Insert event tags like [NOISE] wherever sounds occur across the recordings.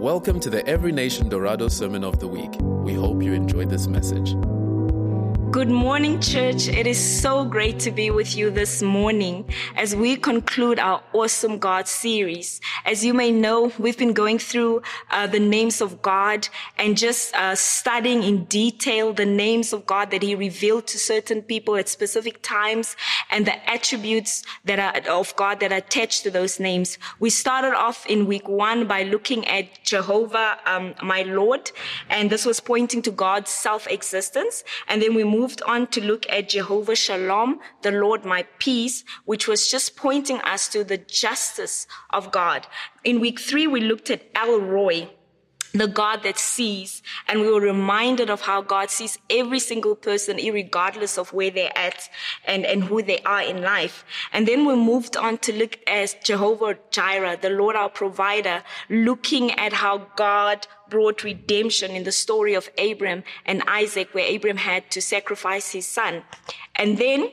Welcome to the Every Nation Dorado Sermon of the Week. We hope you enjoyed this message. Good morning, church. It is so great to be with you this morning as we conclude our Awesome God series. As you may know, we've been going through uh, the names of God and just uh, studying in detail the names of God that He revealed to certain people at specific times and the attributes that are of God that are attached to those names. We started off in week one by looking at Jehovah, um, my Lord, and this was pointing to God's self-existence. And then we moved moved on to look at Jehovah Shalom, the Lord my peace, which was just pointing us to the justice of God. In week three, we looked at El Roi, the God that sees, and we were reminded of how God sees every single person, regardless of where they're at and, and who they are in life. And then we moved on to look at Jehovah Jireh, the Lord our provider, looking at how God brought redemption in the story of Abraham and Isaac, where Abraham had to sacrifice his son. And then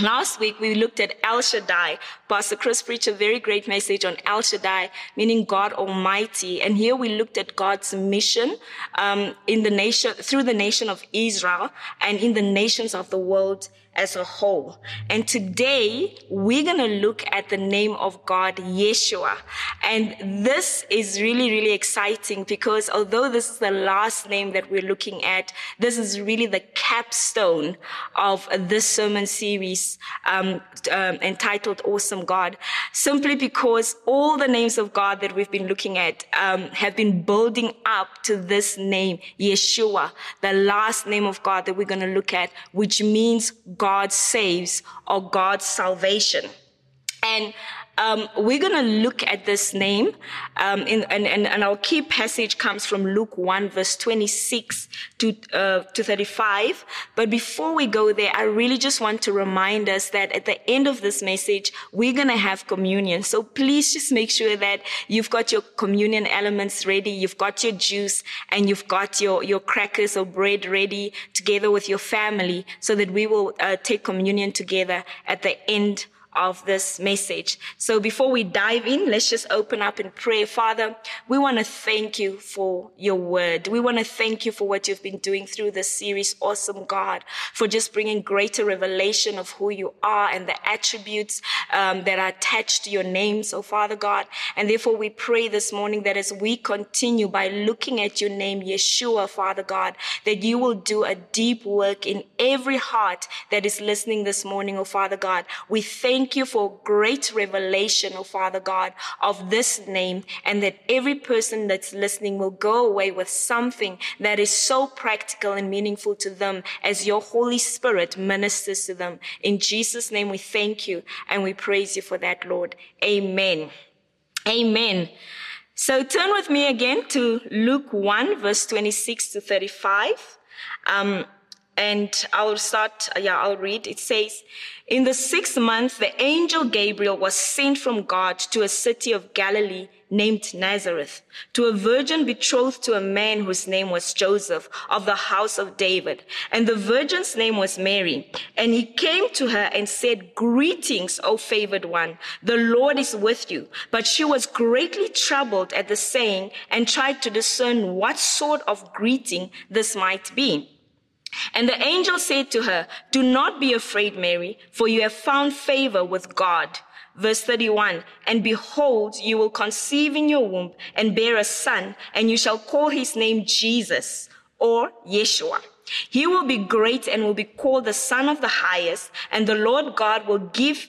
Last week we looked at El Shaddai. Pastor Chris preached a very great message on El Shaddai, meaning God Almighty. And here we looked at God's mission um, in the nation, through the nation of Israel and in the nations of the world as a whole. And today we're going to look at the name of God, Yeshua. And this is really, really exciting because although this is the last name that we're looking at, this is really the capstone of this sermon series um, um, entitled Awesome God. Simply because all the names of God that we've been looking at um, have been building up to this name, Yeshua, the last name of God that we're going to look at, which means God saves or God's salvation. And um, we're going to look at this name, um, in, and, and, and, our key passage comes from Luke 1, verse 26 to, uh, to 35. But before we go there, I really just want to remind us that at the end of this message, we're going to have communion. So please just make sure that you've got your communion elements ready, you've got your juice, and you've got your, your crackers or bread ready together with your family so that we will uh, take communion together at the end of this message. So before we dive in, let's just open up and pray. Father, we want to thank you for your word. We want to thank you for what you've been doing through this series. Awesome God, for just bringing greater revelation of who you are and the attributes um, that are attached to your name. So Father God, and therefore we pray this morning that as we continue by looking at your name, Yeshua, Father God, that you will do a deep work in every heart that is listening this morning, oh Father God. We thank thank you for great revelation, oh Father God, of this name and that every person that's listening will go away with something that is so practical and meaningful to them as your Holy Spirit ministers to them. In Jesus' name, we thank you and we praise you for that, Lord. Amen. Amen. So turn with me again to Luke 1, verse 26 to 35. Um, and I'll start, yeah, I'll read. It says, In the sixth month, the angel Gabriel was sent from God to a city of Galilee named Nazareth, to a virgin betrothed to a man whose name was Joseph of the house of David. And the virgin's name was Mary. And he came to her and said, Greetings, O favored one. The Lord is with you. But she was greatly troubled at the saying and tried to discern what sort of greeting this might be. And the angel said to her, do not be afraid, Mary, for you have found favor with God. Verse 31, and behold, you will conceive in your womb and bear a son, and you shall call his name Jesus or Yeshua. He will be great and will be called the son of the highest, and the Lord God will give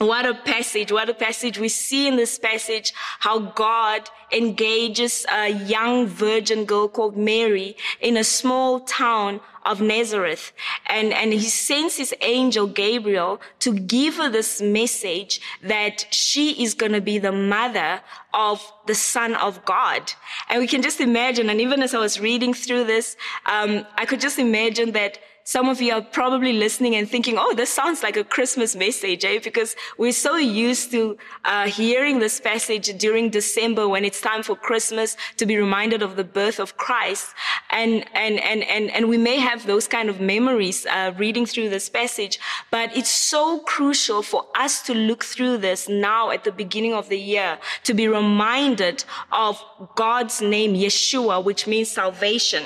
What a passage, what a passage. We see in this passage how God engages a young virgin girl called Mary in a small town of Nazareth. And, and he sends his angel Gabriel to give her this message that she is going to be the mother of the son of God. And we can just imagine, and even as I was reading through this, um, I could just imagine that some of you are probably listening and thinking, oh, this sounds like a Christmas message, eh? Because we're so used to uh, hearing this passage during December when it's time for Christmas to be reminded of the birth of Christ. And, and, and, and, and we may have those kind of memories uh, reading through this passage, but it's so crucial for us to look through this now at the beginning of the year to be reminded of God's name, Yeshua, which means salvation.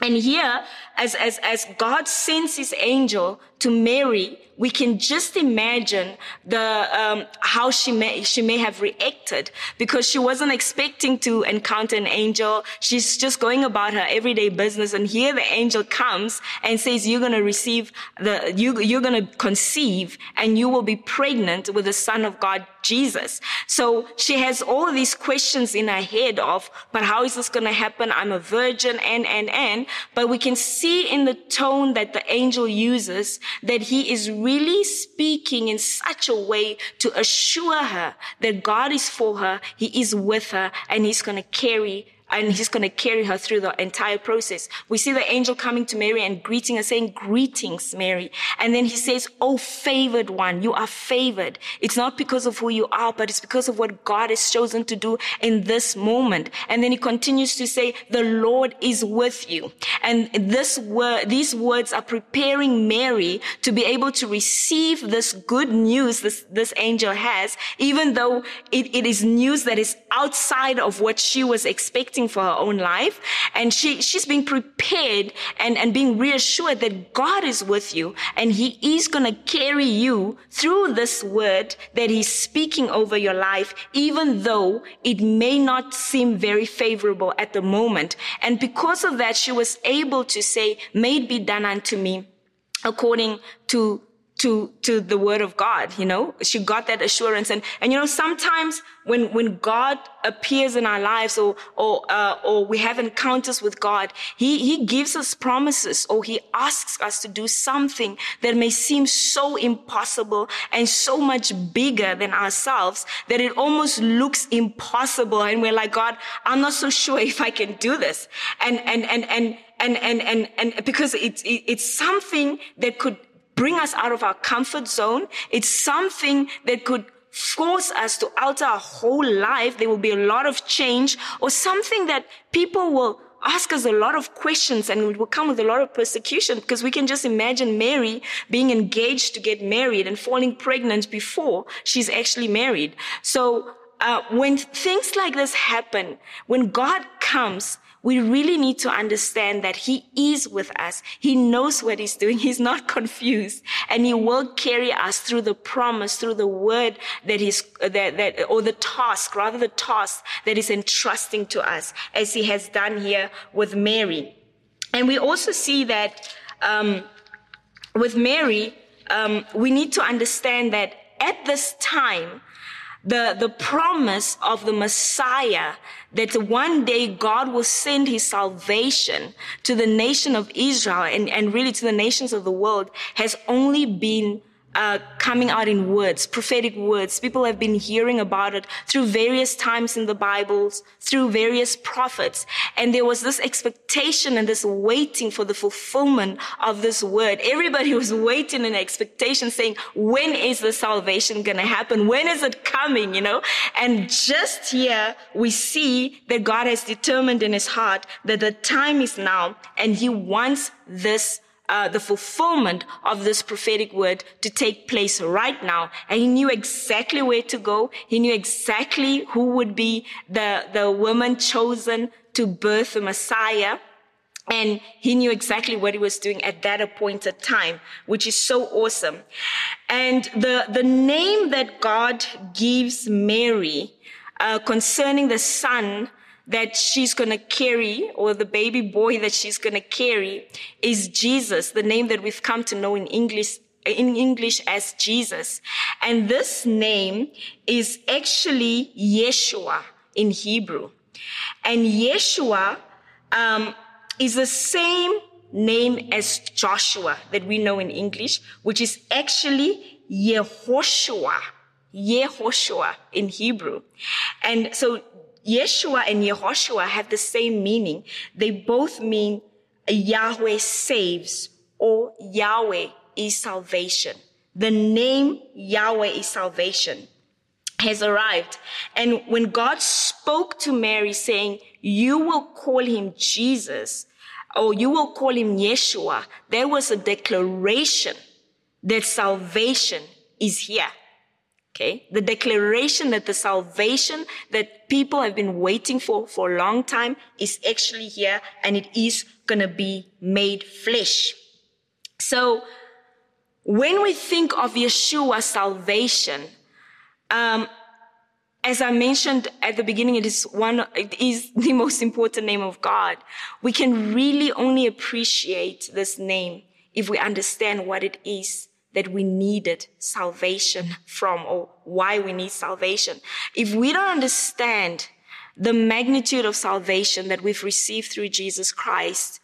And here, as, as, as God sends his angel to Mary, we can just imagine the um, how she may she may have reacted because she wasn't expecting to encounter an angel. She's just going about her everyday business, and here the angel comes and says, "You're going to receive the you you're going to conceive, and you will be pregnant with the Son of God, Jesus." So she has all these questions in her head of, "But how is this going to happen? I'm a virgin," and and and. But we can see in the tone that the angel uses that he is really speaking in such a way to assure her that God is for her, he is with her, and he's going to carry and he's going to carry her through the entire process. We see the angel coming to Mary and greeting her, saying, Greetings, Mary. And then he says, Oh, favored one, you are favored. It's not because of who you are, but it's because of what God has chosen to do in this moment. And then he continues to say, The Lord is with you. And this word, these words are preparing Mary to be able to receive this good news this, this angel has, even though it, it is news that is outside of what she was expecting for her own life. And she, she's being prepared and, and being reassured that God is with you and he is going to carry you through this word that he's speaking over your life, even though it may not seem very favorable at the moment. And because of that, she was able to say, may it be done unto me according to to to the word of God, you know? She got that assurance. And and you know, sometimes when when God appears in our lives or or uh, or we have encounters with God, He He gives us promises or He asks us to do something that may seem so impossible and so much bigger than ourselves that it almost looks impossible. And we're like, God, I'm not so sure if I can do this. And and and and and and and, and because it's it's something that could bring us out of our comfort zone. It's something that could force us to alter our whole life. There will be a lot of change or something that people will ask us a lot of questions and it will come with a lot of persecution because we can just imagine Mary being engaged to get married and falling pregnant before she's actually married. So uh, when things like this happen, when God comes, we really need to understand that he is with us. He knows what he's doing. He's not [LAUGHS] confused and he will carry us through the promise, through the word that he's, that, that, or the task, rather the task that is entrusting to us as he has done here with Mary. And we also see that, um, with Mary, um, we need to understand that at this time, the, the promise of the Messiah that one day God will send his salvation to the nation of Israel and, and really to the nations of the world has only been uh, coming out in words, prophetic words. People have been hearing about it through various times in the Bibles, through various prophets. And there was this expectation and this waiting for the fulfillment of this word. Everybody was waiting in expectation saying, when is the salvation going to happen? When is it coming? You know? And just here we see that God has determined in his heart that the time is now and he wants this uh, the fulfillment of this prophetic word to take place right now. And he knew exactly where to go. He knew exactly who would be the, the woman chosen to birth the Messiah. And he knew exactly what he was doing at that appointed time, which is so awesome. And the, the name that God gives Mary uh, concerning the son that she's going to carry or the baby boy that she's going to carry is Jesus, the name that we've come to know in English in English as Jesus. And this name is actually Yeshua in Hebrew. And Yeshua um, is the same name as Joshua that we know in English, which is actually Yehoshua. Yehoshua in Hebrew. And so Yeshua and Yehoshua have the same meaning. They both mean Yahweh saves or Yahweh is salvation. The name Yahweh is salvation has arrived. And when God spoke to Mary saying, you will call him Jesus, or you will call him Yeshua, there was a declaration that salvation is here. Okay. The declaration that the salvation that people have been waiting for for a long time is actually here and it is going to be made flesh. So when we think of Yeshua's salvation, um, as I mentioned at the beginning, it is one, it is [LAUGHS] the most important name of God. We can really only appreciate this name if we understand what it is that we needed salvation from or why we need salvation. If we don't understand the magnitude of salvation that we've received through Jesus Christ,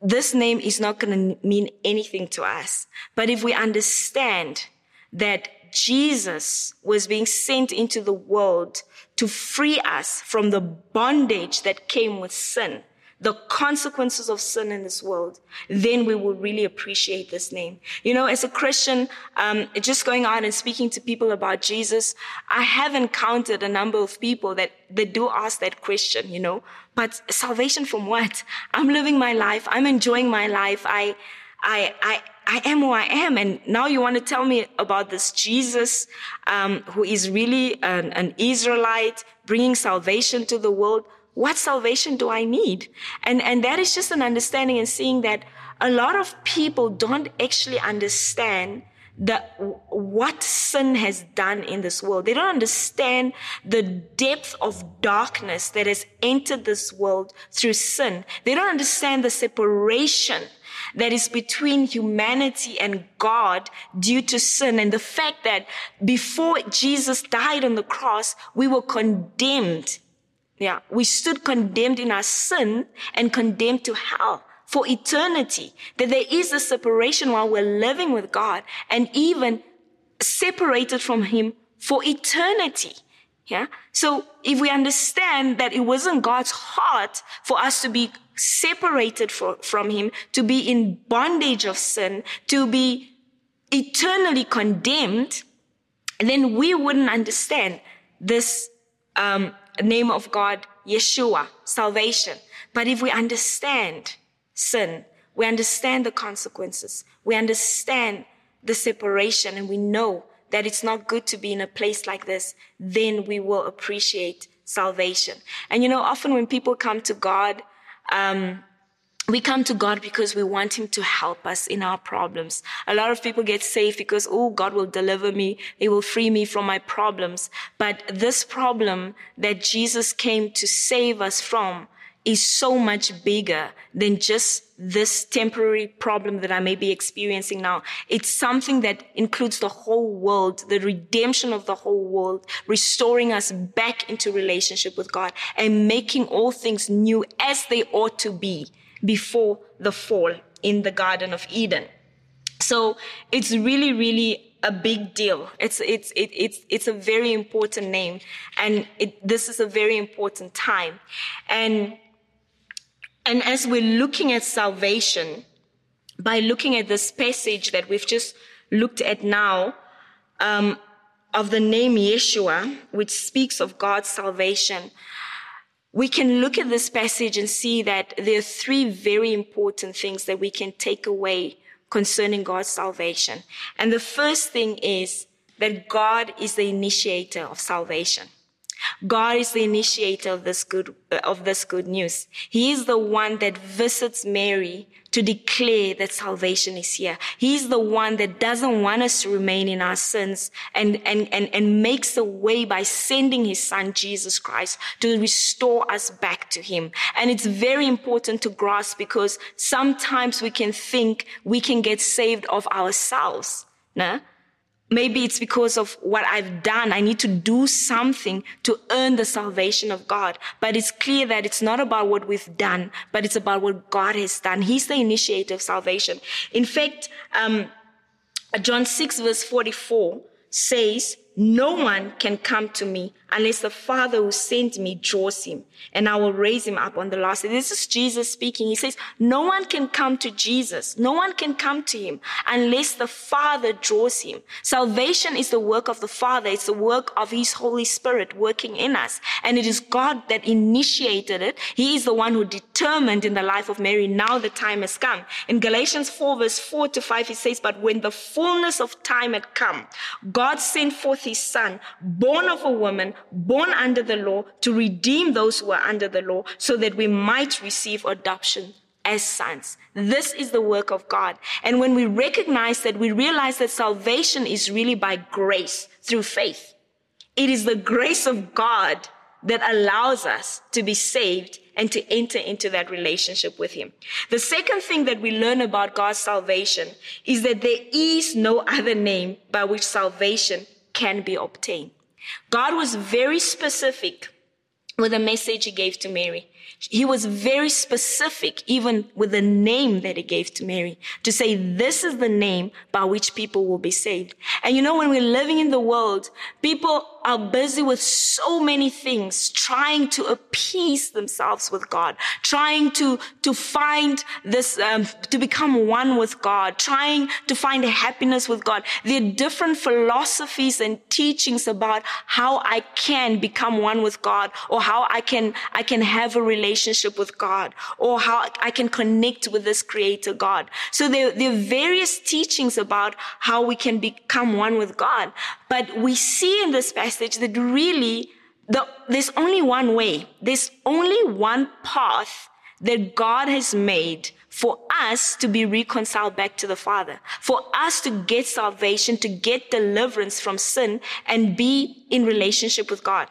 this name is not going to mean anything to us. But if we understand that Jesus was being sent into the world to free us from the bondage that came with sin, the consequences of sin in this world, then we will really appreciate this name. You know, as a Christian, um, just going out and speaking to people about Jesus, I have encountered a number of people that, that do ask that question, you know, but salvation from what? I'm living my life. I'm enjoying my life. I, I, I, I am who I am. And now you want to tell me about this Jesus, um, who is really an, an Israelite bringing salvation to the world. What salvation do I need? And, and that is just an understanding and seeing that a lot of people don't actually understand the what sin has done in this world. They don't understand the depth of darkness that has entered this world through sin. They don't understand the separation that is between humanity and God due to sin and the fact that before Jesus died on the cross, we were condemned. Yeah, we stood condemned in our sin and condemned to hell for eternity. That there is a separation while we're living with God and even separated from Him for eternity. Yeah. So if we understand that it wasn't God's heart for us to be separated for, from him, to be in bondage of sin, to be eternally condemned, then we wouldn't understand this um, name of God, Yeshua, salvation. But if we understand sin, we understand the consequences, we understand the separation, and we know that it's not good to be in a place like this, then we will appreciate salvation. And you know, often when people come to God, um, we come to God because we want Him to help us in our problems. A lot of people get saved because, oh, God will deliver me. He will free me from my problems. But this problem that Jesus came to save us from is so much bigger than just this temporary problem that I may be experiencing now. It's something that includes the whole world, the redemption of the whole world, restoring us back into relationship with God and making all things new as they ought to be before the fall in the Garden of Eden. So it's really, really a big deal. It's, it's, it, it's, it's a very important name. And it, this is a very important time. And and as we're looking at salvation, by looking at this passage that we've just looked at now, um, of the name Yeshua, which speaks of God's salvation, we can look at this passage and see that there are three very important things that we can take away concerning God's salvation. And the first thing is that God is the initiator of salvation. God is the initiator of this good, of this good news. He is the one that visits Mary to declare that salvation is here. He's the one that doesn't want us to remain in our sins and, and, and, and makes a way by sending his son, Jesus Christ, to restore us back to him. And it's very important to grasp because sometimes we can think we can get saved of ourselves. Nah? Maybe it's because of what I've done. I need to do something to earn the salvation of God. But it's clear that it's not about what we've done, but it's about what God has done. He's the initiator of salvation. In fact, um, John 6 verse 44 says, no one can come to me unless the Father who sent me draws him, and I will raise him up on the last day. This is Jesus speaking. He says, No one can come to Jesus. No one can come to him unless the Father draws him. Salvation is the work of the Father. It's the work of his Holy Spirit working in us. And it is God that initiated it. He is the one who determined in the life of Mary, now the time has come. In Galatians 4 verse 4 to 5, he says, But when the fullness of time had come, God sent forth his son, born of a woman, born under the law, to redeem those who are under the law, so that we might receive adoption as sons. This is the work of God. And when we recognize that, we realize that salvation is really by grace through faith. It is the grace of God that allows us to be saved and to enter into that relationship with Him. The second thing that we learn about God's salvation is that there is no other name by which salvation can be obtained. God was very specific with the message he gave to Mary. He was very specific, even with the name that he gave to Mary, to say, this is the name by which people will be saved. And you know, when we're living in the world, people are busy with so many things, trying to appease themselves with God, trying to, to find this, um, to become one with God, trying to find happiness with God. There are different philosophies and teachings about how I can become one with God or how I can, I can have a relationship with God or how I can connect with this creator God. So there, there are various teachings about how we can become one with God. But we see in this passage that really the, there's only one way. There's only one path that God has made for us to be reconciled back to the Father, for us to get salvation, to get deliverance from sin and be in relationship with God.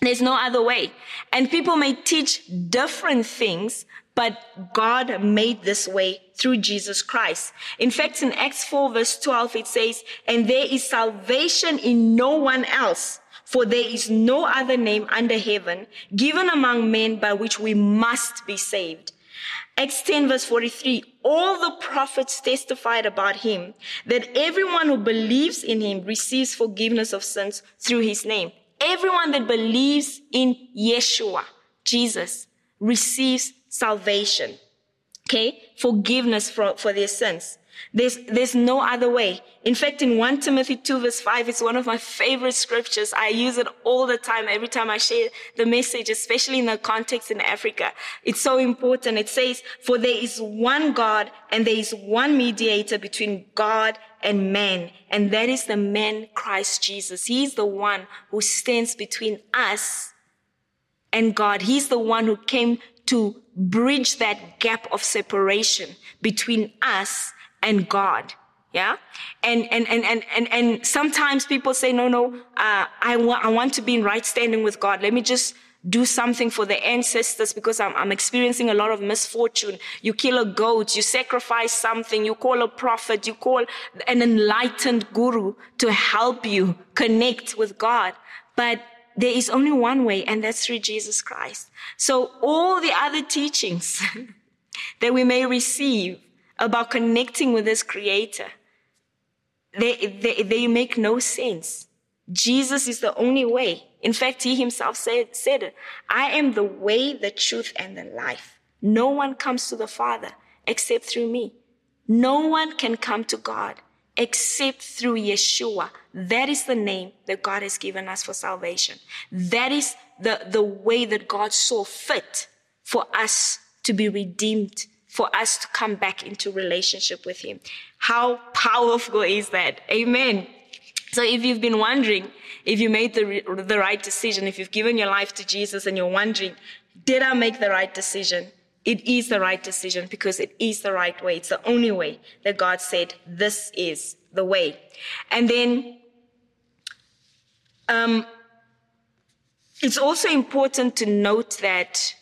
There's no other way. And people may teach different things, but God made this way through Jesus Christ. In fact, in Acts 4 verse 12, it says, and there is salvation in no one else, for there is no other name under heaven given among men by which we must be saved. Acts 10 verse 43, all the prophets testified about him that everyone who believes in him receives forgiveness of sins through his name. Everyone that believes in Yeshua, Jesus, receives salvation. Okay? Forgiveness for, for their sins. There's, there's no other way. In fact, in 1 Timothy 2 verse 5, it's one of my favorite scriptures. I use it all the time, every time I share the message, especially in the context in Africa. It's so important. It says, for there is one God and there is one mediator between God and man. And that is the man Christ Jesus. He's the one who stands between us and God. He's the one who came to bridge that gap of separation between us and God. Yeah. And, and, and, and, and, and sometimes people say, no, no, uh, I want, I want to be in right standing with God. Let me just do something for the ancestors because I'm, I'm experiencing a lot of misfortune. You kill a goat, you sacrifice something, you call a prophet, you call an enlightened guru to help you connect with God. But there is only one way, and that's through Jesus Christ. So all the other teachings [LAUGHS] that we may receive about connecting with this creator, they, they, they make no sense. Jesus is the only way. In fact, he himself said, said it. I am the way, the truth, and the life. No one comes to the Father except through me. No one can come to God except through Yeshua. That is the name that God has given us for salvation. That is the, the way that God saw fit for us to be redeemed for us to come back into relationship with Him. How powerful is that? Amen. So if you've been wondering if you made the, the right decision, if you've given your life to Jesus and you're wondering, did I make the right decision? It is the right decision because it is the right way. It's the only way that God said, this is the way. And then, um, it's also important to note that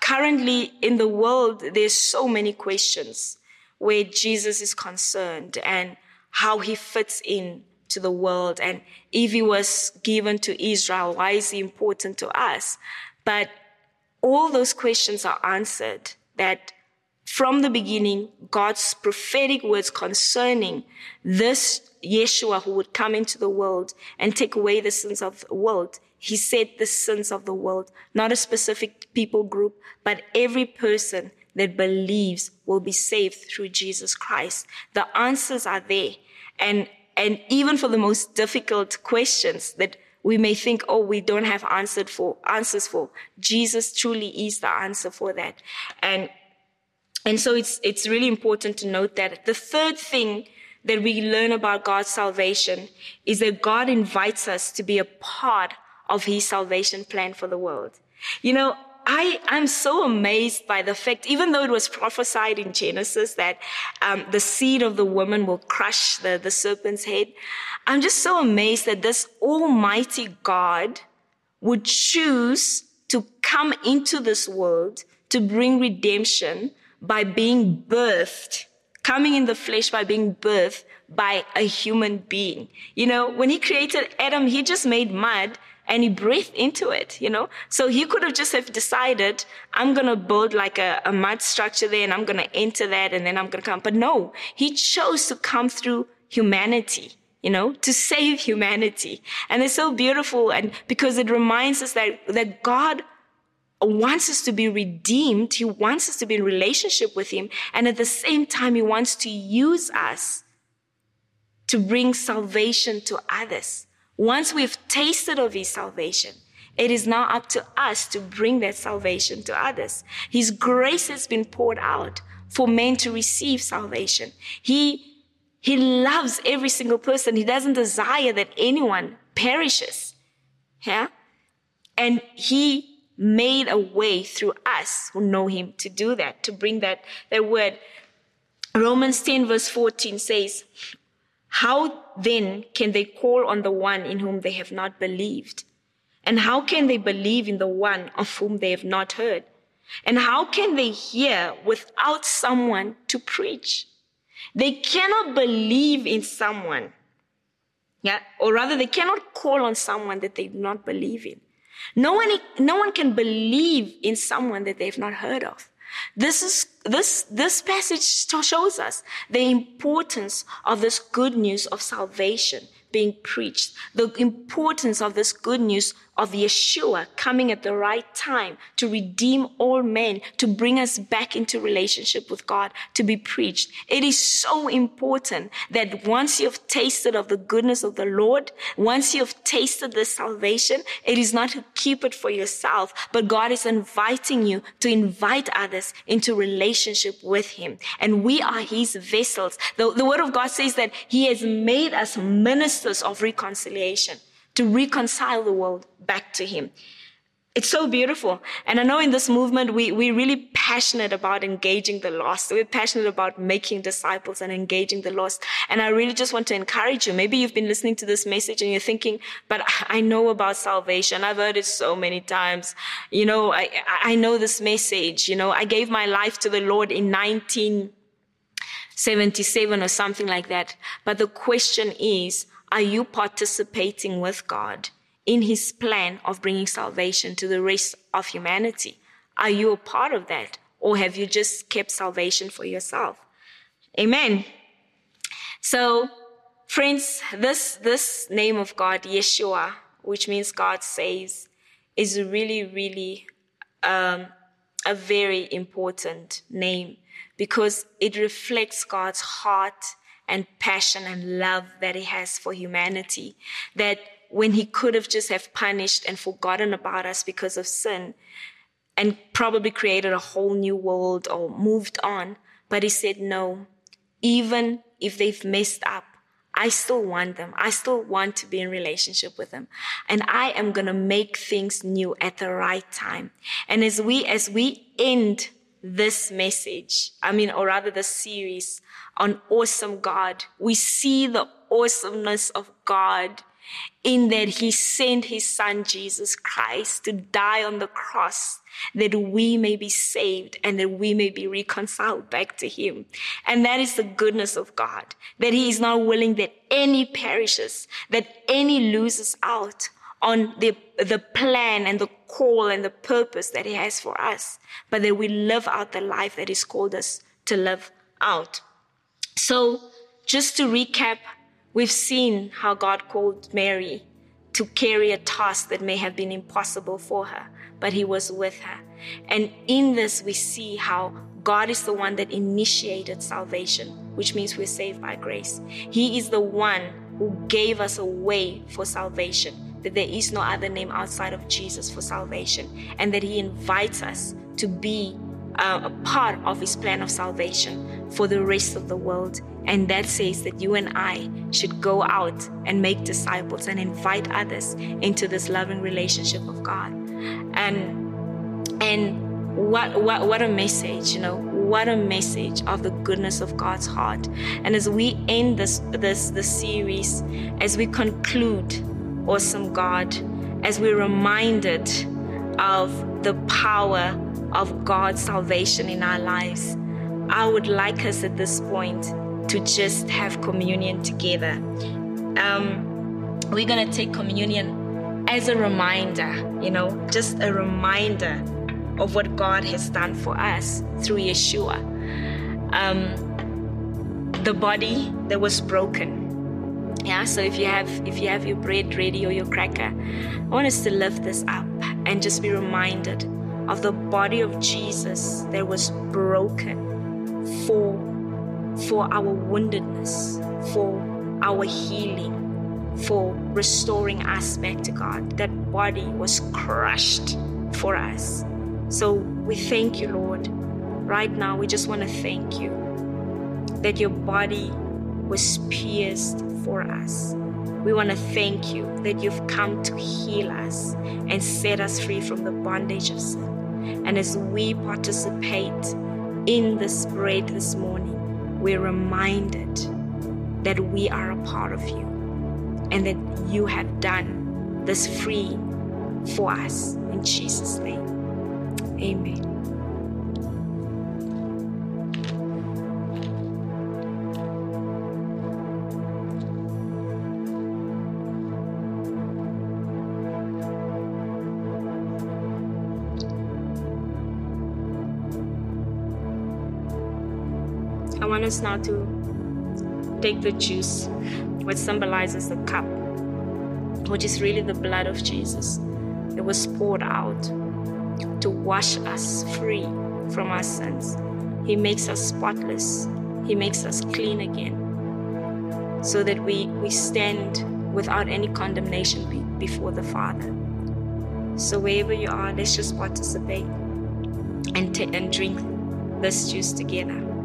currently in the world, there's so many questions where Jesus is concerned and how he fits in to the world. And if he was given to Israel, why is he important to us? But all those questions are answered that from the beginning, God's prophetic words concerning this Yeshua who would come into the world and take away the sins of the world. He said the sins of the world, not a specific people group, but every person that believes will be saved through Jesus Christ. The answers are there. And, and even for the most difficult questions that we may think, oh, we don't have answered for, answers for, Jesus truly is the answer for that. And, and so it's, it's really important to note that. The third thing that we learn about God's salvation is that God invites us to be a part of his salvation plan for the world. You know, I, I'm so amazed by the fact, even though it was prophesied in Genesis that um, the seed of the woman will crush the, the serpent's head, I'm just so amazed that this almighty God would choose to come into this world to bring redemption by being birthed, coming in the flesh by being birthed by a human being. You know, when he created Adam, he just made mud and he breathed into it, you know? So he could have just have decided, I'm going to build like a, a mud structure there and I'm going to enter that and then I'm going to come. But no, he chose to come through humanity, you know, to save humanity. And it's so beautiful. And because it reminds us that, that God wants us to be redeemed. He wants us to be in relationship with him. And at the same time, he wants to use us to bring salvation to others. Once we've tasted of his salvation, it is now up to us to bring that salvation to others. His grace has been poured out for men to receive salvation. He, he loves every single person. He doesn't desire that anyone perishes. Yeah. And he made a way through us who know him to do that, to bring that, that word. Romans 10 verse 14 says, how then can they call on the one in whom they have not believed? And how can they believe in the one of whom they have not heard? And how can they hear without someone to preach? They cannot believe in someone. Yeah. Or rather, they cannot call on someone that they do not believe in. No one, no one can believe in someone that they've not heard of. This is, this, this passage shows us the importance of this good news of salvation being preached, the importance of this good news of Yeshua coming at the right time to redeem all men, to bring us back into relationship with God, to be preached. It is so important that once you have tasted of the goodness of the Lord, once you have tasted the salvation, it is not to keep it for yourself, but God is inviting you to invite others into relationship with Him. And we are His vessels. The, the Word of God says that He has made us ministers of reconciliation to reconcile the world back to Him. It's so beautiful. And I know in this movement, we, we're really passionate about engaging the lost. We're passionate about making disciples and engaging the lost. And I really just want to encourage you. Maybe you've been listening to this message and you're thinking, but I know about salvation. I've heard it so many times. You know, I, I know this message. You know, I gave my life to the Lord in 1977 or something like that. But the question is, are you participating with God in his plan of bringing salvation to the rest of humanity? Are you a part of that? Or have you just kept salvation for yourself? Amen. So, friends, this, this name of God, Yeshua, which means God saves, is really, really um, a very important name because it reflects God's heart and passion and love that he has for humanity. That when he could have just have punished and forgotten about us because of sin and probably created a whole new world or moved on, but he said, no, even if they've messed up, I still want them. I still want to be in relationship with them. And I am going to make things new at the right time. And as we, as we end this message, I mean, or rather the series on awesome God. We see the awesomeness of God in that he sent his son Jesus Christ to die on the cross that we may be saved and that we may be reconciled back to him. And that is the goodness of God, that he is not willing that any perishes, that any loses out on the, the plan and the call and the purpose that he has for us, but that we live out the life that he's called us to live out. So just to recap, we've seen how God called Mary to carry a task that may have been impossible for her, but he was with her. And in this, we see how God is the one that initiated salvation, which means we're saved by grace. He is the one who gave us a way for salvation, that there is no other name outside of Jesus for salvation, and that He invites us to be uh, a part of His plan of salvation for the rest of the world. And that says that you and I should go out and make disciples and invite others into this loving relationship of God. And and what what what a message, you know, what a message of the goodness of God's heart. And as we end this this this series, as we conclude, awesome God, as we're reminded of the power of God's salvation in our lives, I would like us at this point to just have communion together. Um, we're gonna take communion as a reminder, you know, just a reminder of what God has done for us through Yeshua. Um, the body that was broken. Yeah, so if you have if you have your bread ready or your cracker, I want us to lift this up and just be reminded of the body of Jesus that was broken for for our woundedness, for our healing, for restoring us back to God. That body was crushed for us. So we thank you, Lord. Right now, we just want to thank you that your body was pierced for us. We want to thank you that you've come to heal us and set us free from the bondage of sin. And as we participate in this bread this morning, we're reminded that we are a part of you and that you have done this free for us. In Jesus' name. Amen. Us now to take the juice, which symbolizes the cup, which is really the blood of Jesus. It was poured out to wash us free from our sins. He makes us spotless. He makes us clean again. So that we, we stand without any condemnation be, before the Father. So wherever you are, let's just participate and, t- and drink this juice together.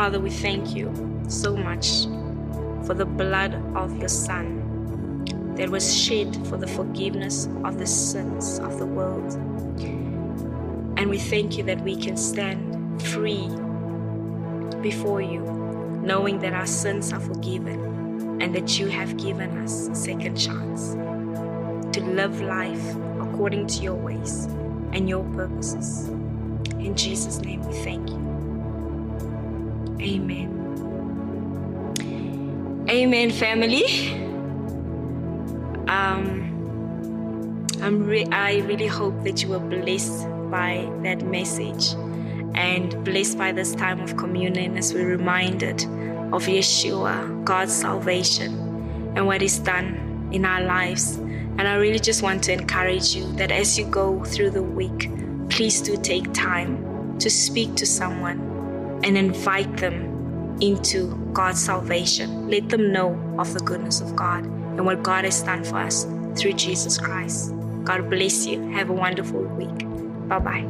Father, we thank you so much for the blood of your Son that was shed for the forgiveness of the sins of the world. And we thank you that we can stand free before you, knowing that our sins are forgiven and that you have given us a second chance to live life according to your ways and your purposes. In Jesus' name, we thank you. Amen. Amen, family. Um, I'm re- I really hope that you were blessed by that message and blessed by this time of communion as we're reminded of Yeshua, God's salvation, and what He's done in our lives. And I really just want to encourage you that as you go through the week, please do take time to speak to someone and invite them into God's salvation. Let them know of the goodness of God and what God has done for us through Jesus Christ. God bless you. Have a wonderful week. Bye bye.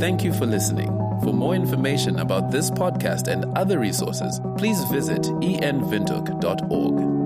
Thank you for listening. For more information about this podcast and other resources, please visit envintook.org.